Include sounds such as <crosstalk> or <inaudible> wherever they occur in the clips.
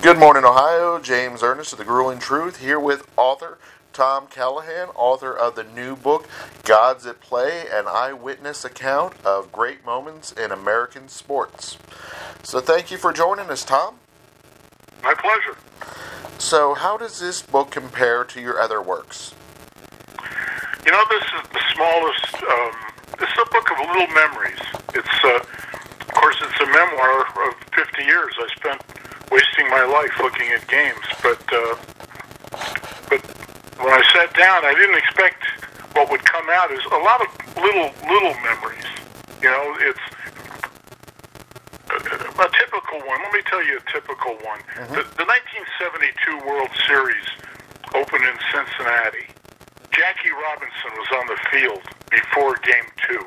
Good morning, Ohio. James Ernest of The Grueling Truth here with author Tom Callahan, author of the new book, Gods at Play An Eyewitness Account of Great Moments in American Sports. So, thank you for joining us, Tom. My pleasure. So, how does this book compare to your other works? You know, this is the smallest. Um, this is a book of little memories. It's, uh, of course, it's a memoir of 50 years I spent wasting my life looking at games. But uh, but when I sat down, I didn't expect what would come out is a lot of little little memories. You know, it's a, a typical one. Let me tell you a typical one. Mm-hmm. The, the 1972 World Series opened in Cincinnati. Jackie Robinson was on the field before Game Two.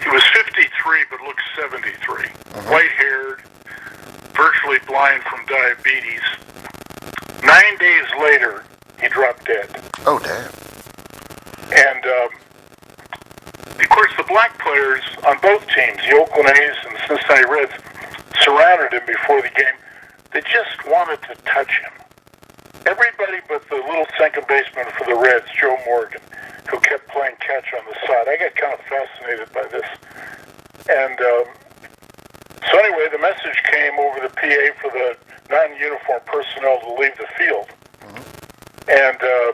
He was 53, but looked 73. White-haired, virtually blind from diabetes. Nine days later, he dropped dead. Oh, damn. And um, of course, the black players on both teams, the Oakland A's and the Cincinnati Reds, surrounded him before the game. They just wanted to touch him. Everybody but the little second baseman for the Reds, Joe Morgan, who kept playing catch on the side. I got kind of fascinated by this. And um, so anyway, the message came over the PA for the non-uniform personnel to leave the field. And um,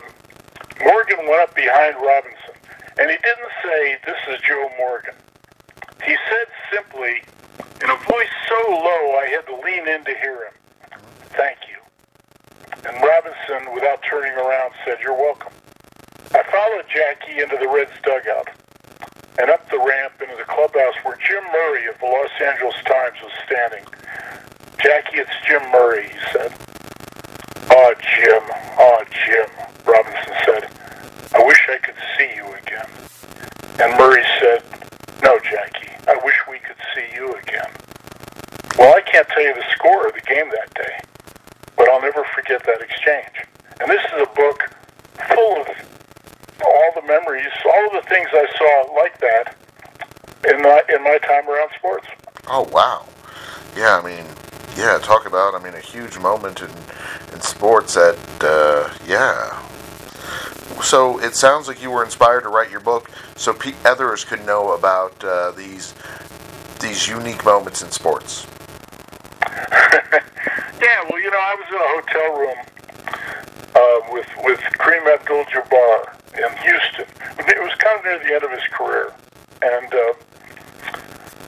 Morgan went up behind Robinson, and he didn't say, "This is Joe Morgan." He said simply, in a voice so low I had to lean in to hear him, "Thank you." And Robinson, without turning around, said, "You're welcome." I followed Jackie into the Reds dugout and up the ramp into the clubhouse where Jim Murray of the Los Angeles Times was standing. Jackie, it's Jim Murray, he said. Oh, Jim, oh, Jim, Robinson said. I wish I could see you again. And Murray said, No, Jackie, I wish we could see you again. Well, I can't tell you the score of the game that day, but I'll never forget that exchange. And this is a book full of the memories, all of the things I saw like that in my in my time around sports. Oh, wow. Yeah, I mean, yeah, talk about, I mean, a huge moment in, in sports that, uh, yeah. So it sounds like you were inspired to write your book so pe- others could know about uh, these these unique moments in sports. <laughs> yeah, well, you know, I was in a hotel room uh, with with Kareem Abdul-Jabbar in Houston. It was kind of near the end of his career, and uh,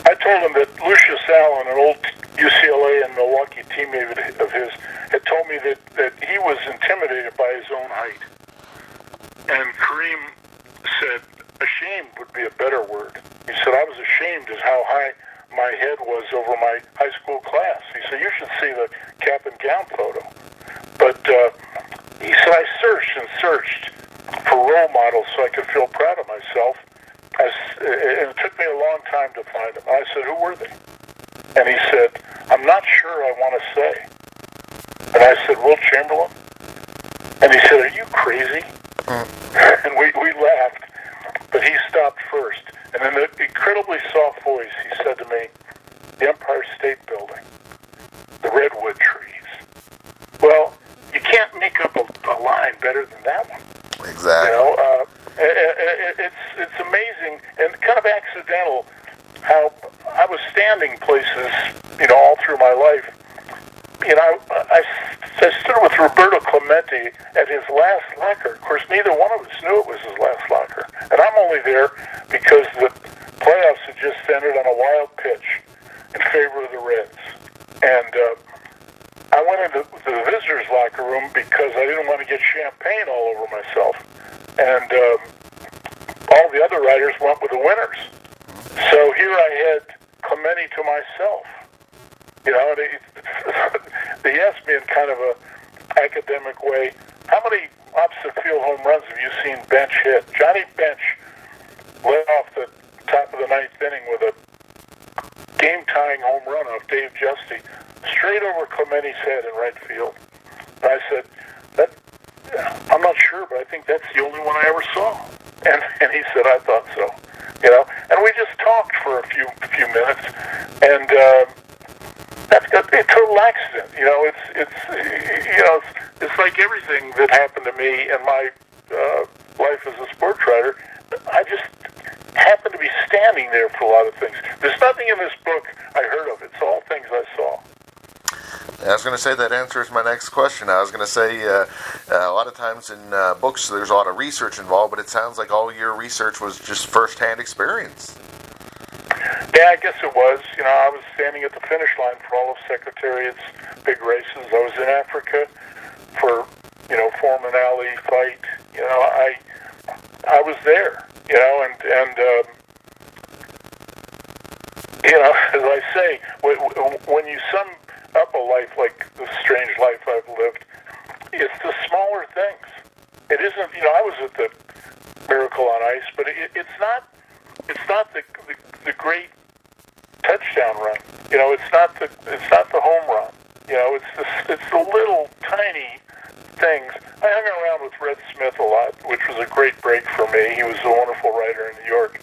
I told him that Lucius Allen, an old UCLA and Milwaukee teammate of his, had told me that that he was intimidated by his own height, and Kareem said, "Ashamed would be a better word." He said, "I was ashamed at how high." My head was over my high school class. He said, "You should see the cap and gown photo." But uh, he said, "I searched and searched for role models so I could feel proud of myself. As, and it took me a long time to find them. I said, who were they? And he said, I'm not sure I want to say. And I said, Wilt Chamberlain? And he said, are you crazy? Mm. and we, we laughed, but he stopped first. And in an incredibly soft voice, he said to me, the Empire State Building, the redwood trees. Can't make up a, a line better than that one. Exactly. You know, uh, it's it's amazing and kind of accidental how I was standing places, you know, all through my life. You know, I, I stood with Roberto Clemente at his last locker. Of course, neither one of us knew it was his last locker, and I'm only there because the playoffs had just ended on a wild pitch in favor of the Reds, and. Uh, I went into the visitors' locker room because I didn't want to get champagne all over myself, and um, all the other writers went with the winners. So here I had Clemente to myself. You know, they, they <laughs> asked me in kind of a academic way, how many opposite field home runs have you seen Bench hit? Johnny Bench led off the top of the ninth inning with a game-tying home run off Dave Giusti, straight over Clemente's head in right field. And I said, that, I'm not sure, but I think that's the only one I ever saw. And, and he said, I thought so. You know, and we just talked for a few few minutes, and uh, that's a, total accident. You know, it's it's you know it's, it's like everything that happened to me in my uh, life as a sports writer. I just happened to be standing there for a lot of things. There's nothing in this book I heard of. It's all things I saw. I was going to say that answers my next question. I was going to say uh, uh, a lot of times in uh, books there's a lot of research involved, but it sounds like all your research was just firsthand experience. Yeah, I guess it was. You know, I was standing at the finish line for all of Secretariat's big races. I was in Africa for, you know, Foreman Ali fight. You know, I I was there. You know, and and um, you know, <laughs> as I say, when you sum up a life like the strange life I've lived, it's the smaller things. It isn't, you know, I was at the Miracle on Ice, but it, it's not, it's not the, the the great touchdown run. You know, it's not the it's not the home run. You know, it's the it's the little tiny things. I hung around with Red Smith a lot, which was a great break for me. He was a wonderful writer in New York.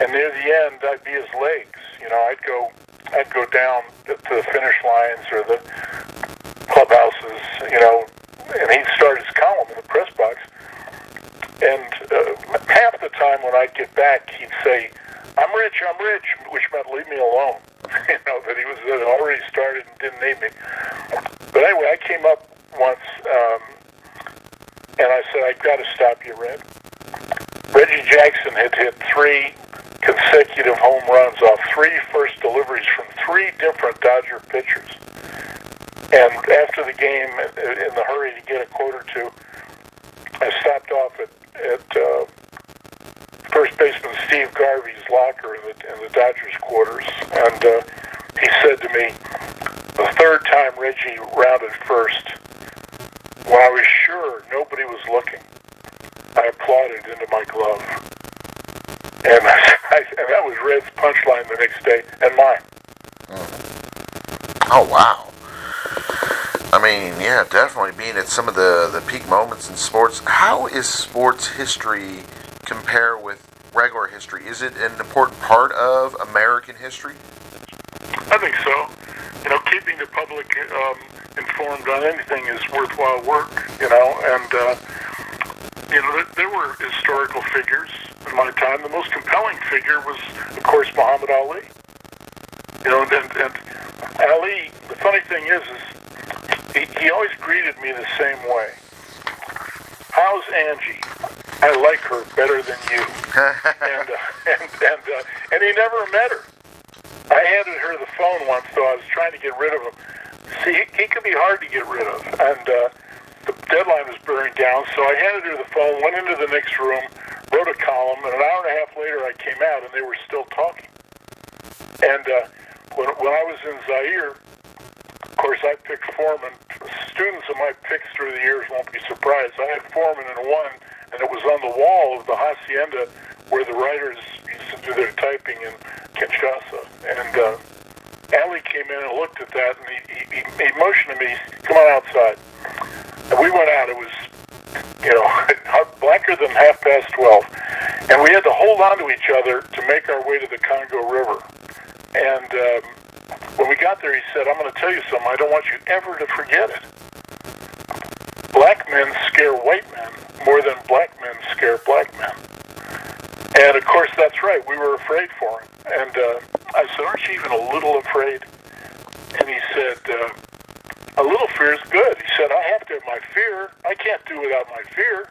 And near the end, I'd be his legs. You know, I'd go I'd go down to the finish lines or the clubhouses, you know, and he'd start his column in the press box. And uh, half the time when I'd get back, he'd say, "I'm rich, I'm rich," which meant leave me alone. <laughs> you know that he was had already started and didn't need me. But anyway, I came up once, um, and I said, "I've got to stop you, Red." Reggie Jackson had hit three consecutive home runs off three first deliveries from three different Dodger pitchers. And after the game, in the hurry to get a quote or two, I stopped off at, at uh, first baseman Steve Garvey's locker in the, in the Dodgers quarters, and uh, he said to me, the third time Reggie rounded first, when I was sure nobody was looking, I applauded into my glove. And, I, and that was Red's punchline the next day, and mine. Oh, wow. I mean, yeah, definitely being at some of the, the peak moments in sports. How is sports history compare with regular history? Is it an important part of American history? I think so. You know, keeping the public um, informed on anything is worthwhile work, you know, and, uh, you know, there were historical figures in my time. The most compelling figure was, of course, Muhammad Ali. You know, and, and Ali, the funny thing is, is he, he always greeted me the same way. How's Angie? I like her better than you. <laughs> and, uh, and, and, uh, and he never met her. I handed her the phone once, though I was trying to get rid of him. See, he, he could be hard to get rid of. And, uh, deadline was bearing down, so I handed her the phone, went into the next room, wrote a column, and an hour and a half later I came out and they were still talking. And uh, when, when I was in Zaire, of course I picked Foreman. Students of my picks through the years won't be surprised. I had Foreman in one, and it was on the wall of the hacienda where the writers used to do their typing in Kinshasa. And uh, Ali came in and looked at that, and he, he, he motioned to me, come on outside. And we went out. It was, you know, <laughs> blacker than half past 12. And we had to hold on to each other to make our way to the Congo River. And um, when we got there, he said, I'm going to tell you something. I don't want you ever to forget it. Black men scare white men more than black men scare black men. And of course, that's right. We were afraid for him. And uh, I said, Aren't you even a little afraid? And he said, uh, a little fear is good. He said, I have to have my fear. I can't do without my fear,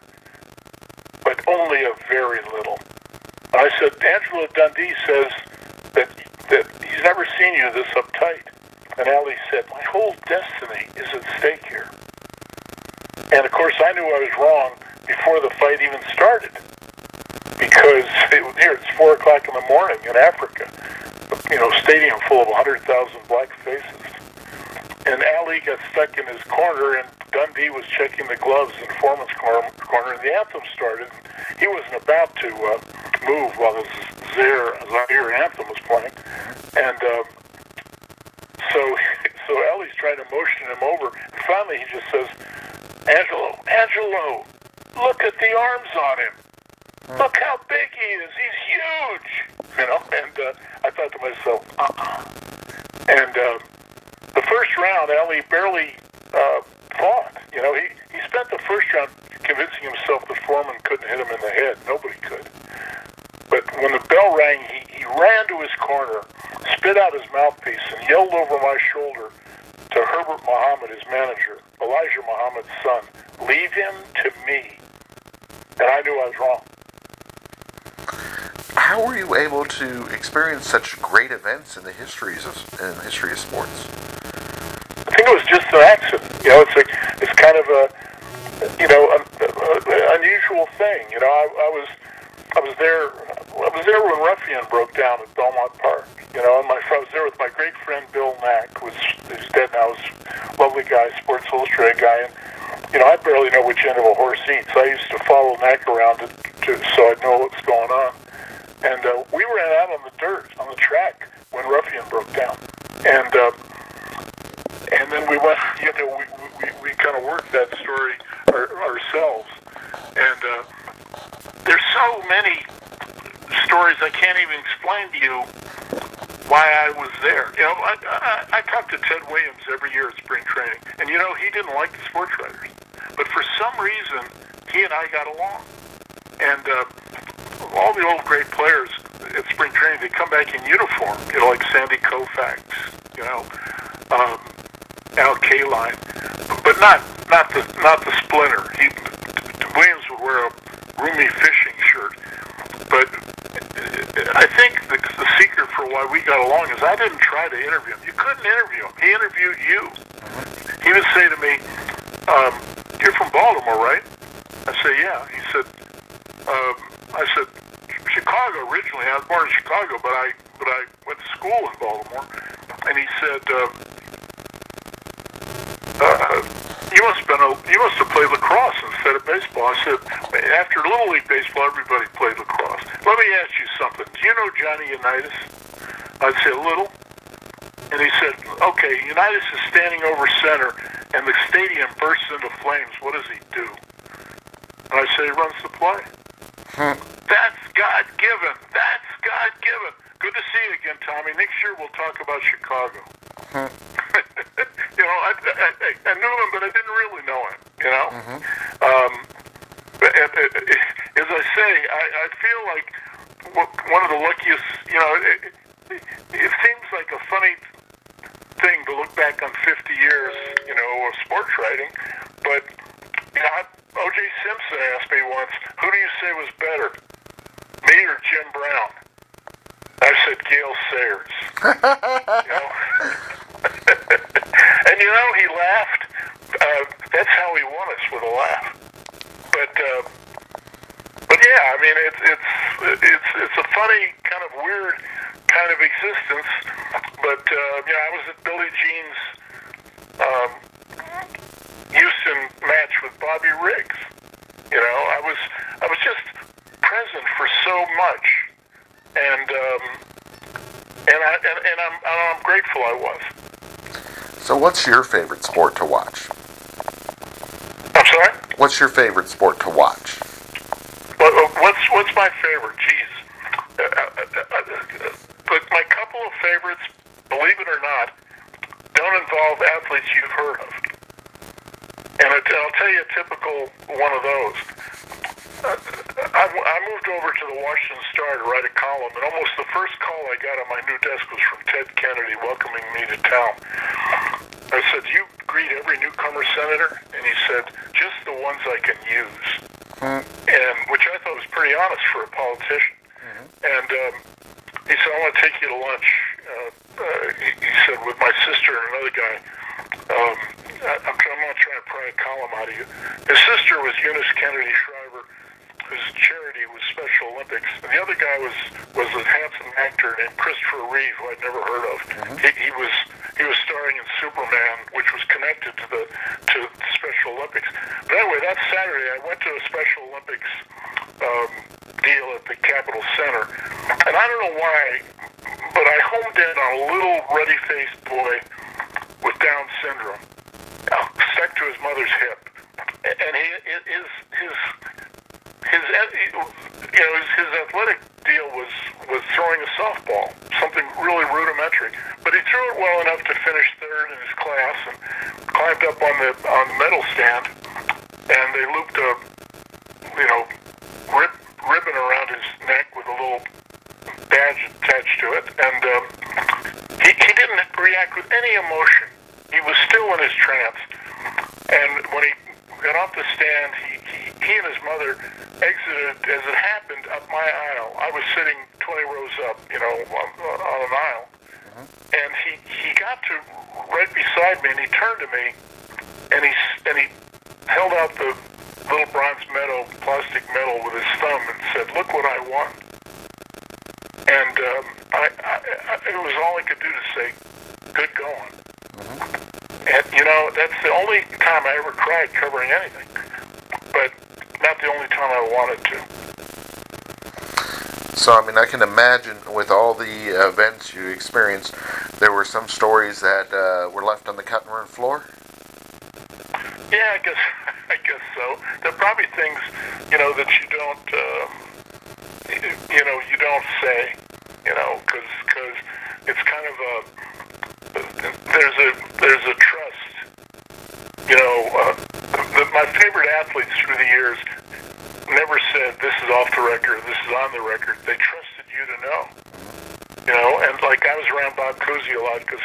but only a very little. I said, Angelo Dundee says that, that he's never seen you this uptight. And Ali said, my whole destiny is at stake here. And of course, I knew I was wrong before the fight even started. Because <laughs> it, here, it's 4 o'clock in the morning in Africa. You know, stadium full of 100,000 black faces. Ali got stuck in his corner, and Dundee was checking the gloves in Foreman's corner, and the anthem started. He wasn't about to uh, move while the Zaire, Zaire anthem was playing, and um, so <laughs> so Ali's trying to motion him over. And finally, he just says, "Angelo, Angelo, look at the arms on him. Look how big he is. He's huge." You know, and uh, I thought to myself, uh-uh. And uh, the first round, Ali barely uh, fought. You know, he, he spent the first round convincing himself that Foreman couldn't hit him in the head. Nobody could. But when the bell rang, he, he ran to his corner, spit out his mouthpiece, and yelled over my shoulder to Herbert Muhammad, his manager, Elijah Muhammad's son, leave him to me. And I knew I was wrong. How were you able to experience such great events in the histories of in the history of sports? Think it was just an accident. You know, it's like it's kind of a you know an, unusual thing. You know, I, I was I was there I was there when Ruffian broke down at Belmont Park. You know, and my I was there with my great friend Bill Nack, who's who's dead now. He's a lovely guy, Sports Illustrated guy, and you know, I barely know which end of a horse eats. I used to follow Nack around to, to so I'd know what's going on. And uh, we ran out on the dirt on the track when Ruffian broke down, and uh, and then we went. You know, we we, we kind of worked that story our, ourselves, and uh, there's so many stories I can't even explain to you why I was there. You know, I, I, I talk to Ted Williams every year at spring training, and you know he didn't like the sports writers, but for some reason he and I got along, and. Uh, all the old great players at spring training, they come back in uniform, you know, like Sandy Koufax, you know, Al Kaline, but not not the not the splinter. He Williams would wear a roomy fishing shirt, but I think the, the secret for why we got along is I didn't try to interview him. You couldn't interview him. He interviewed you. He would say to me, um, "You're from Baltimore, right?" I say, "Yeah." He said. Um, I said, Chicago originally. I was born in Chicago, but I but I went to school in Baltimore. And he said, uh, uh, "You must have been a, you must have played lacrosse instead of baseball." I said, "After Little League baseball, everybody played lacrosse." Let me ask you something. Do you know Johnny Unitas? I'd say a little. And he said, "Okay, Unitas is standing over center, and the stadium bursts into flames. What does he do?" And I say, "He runs the play." That's God given. That's God given. Good to see you again, Tommy. Next year we'll talk about Chicago. know, I, I, knew him, but I didn't really know him. You know, mm-hmm. um, but, as I say, I, I feel like one of the luckiest. You know, it, it, it seems like a funny thing to look back on 50 years, you know, of sports writing, but you know. I, O.J. Simpson asked me once, who do you say was better, me or Jim Brown? I said Gale Sayers. <laughs> you know? And you know, he laughed. Uh, that's how he won us with a laugh. But uh, but yeah, I mean, it's it's it's it's a funny kind of weird kind of existence. But uh, you I was at Billie Jean's um, Houston match with Bobby Riggs. You know, I was I was just present for so much, and um, and I and, and I'm and I'm grateful I was. So, what's your favorite sport to watch? I'm sorry. What's your favorite sport to watch? What, what's what's my favorite? Jeez, uh, uh, uh, but my couple of favorites, believe it or not, don't involve athletes you've heard of. And I'll tell you a typical one of those. I, I moved over to the Washington Star to write a column, and almost the first call I got on my new desk was from Ted Kennedy welcoming me to town. I said, "You greet every newcomer senator," and he said, "Just the ones I can use," mm-hmm. and which I thought was pretty honest for a politician. Mm-hmm. And um, he said, "I want to take you to lunch." Uh, uh, he, he said, "With my sister and another guy." Um, I, I'm, I'm not trying to pry a column out of you. His sister was Eunice Kennedy Shriver, whose charity was Special Olympics. And the other guy was was a handsome actor named Christopher Reeve, who I'd never heard of. Mm-hmm. He, he was he was starring in Superman, which was connected to the to Special Olympics. But anyway, that Saturday I went to a Special Olympics um, deal at the Capitol Center, and I don't know why, but I homed in on a little ruddy-faced boy with Down syndrome, stuck to his mother's hip, and he his his his you know his, his athletic deal was was throwing a softball, something really rudimentary. But he threw it well enough to finish third in his class and climbed up on the on the medal stand, and they looped a you know rib, ribbon around his neck with a little badge attached to it, and um, he he didn't react with any emotion. He was still in his trance, and when he got off the stand, he, he, he and his mother exited, as it happened, up my aisle. I was sitting 20 rows up, you know, on, on an aisle. And he, he got to right beside me, and he turned to me, and he, and he held out the little bronze medal, plastic medal with his thumb, and said, look what I won. And um, I, I, I, it was all I could do to say, good going. And, you know, that's the only time I ever cried covering anything. But not the only time I wanted to. So, I mean, I can imagine with all the events you experienced, there were some stories that uh, were left on the cutting room floor. Yeah, I guess <laughs> I guess so. There are probably things, you know, that you don't, uh, you know, you don't say, you know, because because it's kind of a there's a there's a trust. You know, uh, the, my favorite athletes through the years never said this is off the record, this is on the record. They trusted you to know. You know, and like I was around Bob Cousy a lot because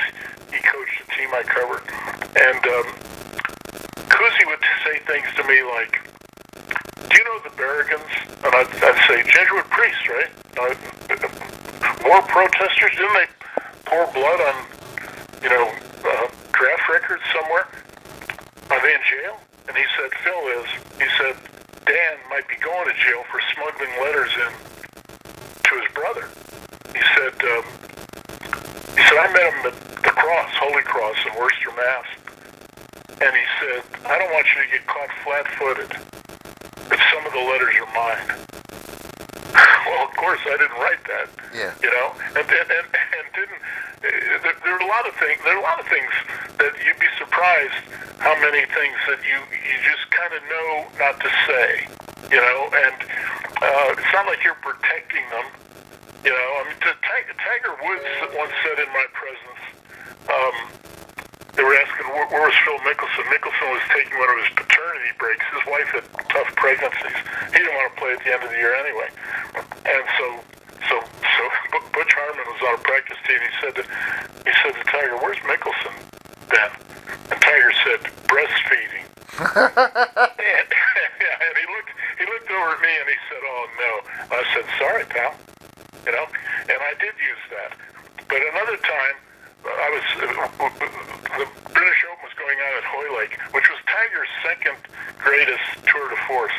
he coached the team I covered, and um, Cousy would say things to me like, "Do you know the Berrigans?" And I'd, I'd say, "Jesuit priests, right? Uh, <laughs> war protesters? Didn't they pour blood on, you know, uh, draft records somewhere? Are they in jail?" And he said, "Phil is." He said, "Dan might be going to jail for smuggling letters in to his brother." He said, um, "He said I met him at the Cross, Holy Cross in Worcester, Mass." And he said, I don't want you to get caught flat-footed if some of the letters are mine. <laughs> well, of course, I didn't write that. Yeah. You know, and and and, and didn't. Uh, there, there are a lot of things. There are a lot of things that you'd be surprised how many things that you you just kind of know not to say. You know, and uh, it's not like you're protecting them. You know, I mean, Tiger, Tiger Woods once said in my presence. Um, they were asking where, where was Phil Mickelson. Mickelson was taking one of his paternity breaks. His wife had tough pregnancies. He didn't want to play at the end of the year anyway. And so, so, so <laughs> Butch Harmon was on a practice team. He said, to, he said to Tiger, "Where's Mickelson <laughs> been?" Tiger said, "Breastfeeding." and, <laughs> and he looked, he looked over at me and he said, "Oh no." I said, "Sorry, pal." You know, and I did use that. But another time. I was uh, the British Open was going on at Hoylake, which was Tiger's second greatest tour de force.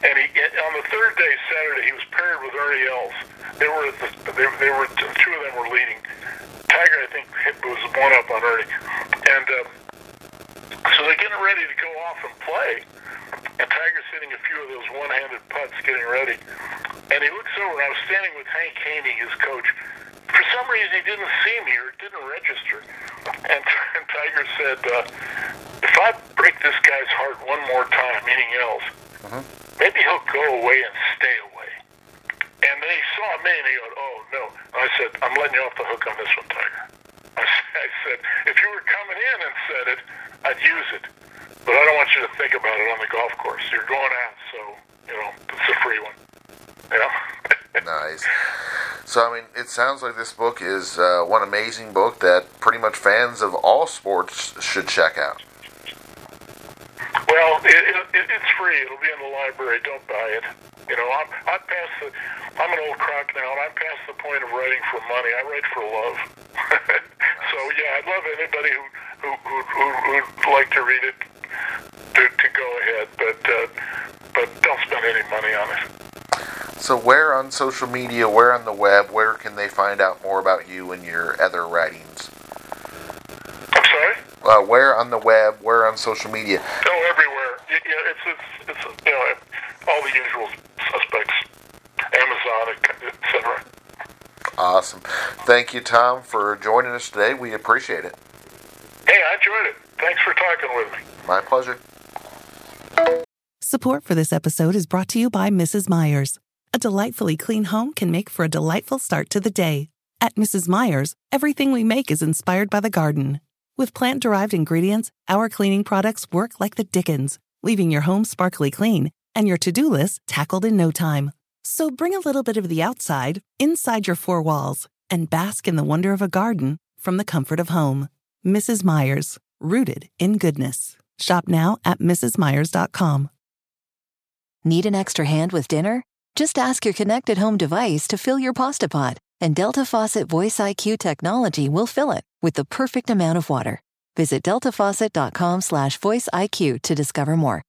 And he on the third day, Saturday, he was paired with Ernie Els. They were the, they, they were two of them were leading. Tiger, I think, was one up on Ernie, and um, so they're getting ready to go off and play. And Tiger's hitting a few of those one-handed putts, getting ready. And he looks over, and I was standing with Hank Haney, his coach. For some reason, he didn't see me or didn't register. And, <laughs> and Tiger said, uh, if I break this guy's heart one more time, meaning Els, Mhm. maybe he'll go away and stay away. And then he saw me and he goes, oh, no. And I said, I'm letting you off the hook on this one, Tiger. I said, if you were coming in and said it, I'd use it. But I don't want you to think about it on the golf course. You're going out, so, you know, it's a free one. You <laughs> know? Nice. So, I mean, it sounds like this book is uh, one amazing book that pretty much fans of all sports should check out. Well, it, it, it, it's free. It'll be in the library. Don't buy it. You know, I'm I'm past the. I'm an old crock now, and I'm past the point of writing for money. I write for love. <laughs> so yeah, I'd love anybody who who who who who'd like to read it to to go ahead, but uh, but don't spend any money on it. So, where on social media, where on the web, where can they find out more about you and your other writings? I'm uh, where on the web, where on social media? Oh, everywhere. Y- Yeah, it's it's, it's you know all the usual suspects, Amazon, etc. Awesome. Thank you, Tom, for joining us today. We appreciate it. Hey, I enjoyed it. Thanks for talking with me. My pleasure. Support for this episode is brought to you by Mrs. Meyer's. A delightfully clean home can make for a delightful start to the day. At Mrs. Meyer's, everything we make is inspired by the garden. With plant derived ingredients, our cleaning products work like the dickens, leaving your home sparkly clean and your to do list tackled in no time. So bring a little bit of the outside inside your four walls and bask in the wonder of a garden from the comfort of home. Mrs. Meyer's, rooted in goodness. Shop now at mrsmeyers.com. Need an extra hand with dinner? Just ask your connected home device to fill your pasta pot, and Delta Faucet Voice IQ technology will fill it with the perfect amount of water. Visit deltafaucet.com slash voice IQ to discover more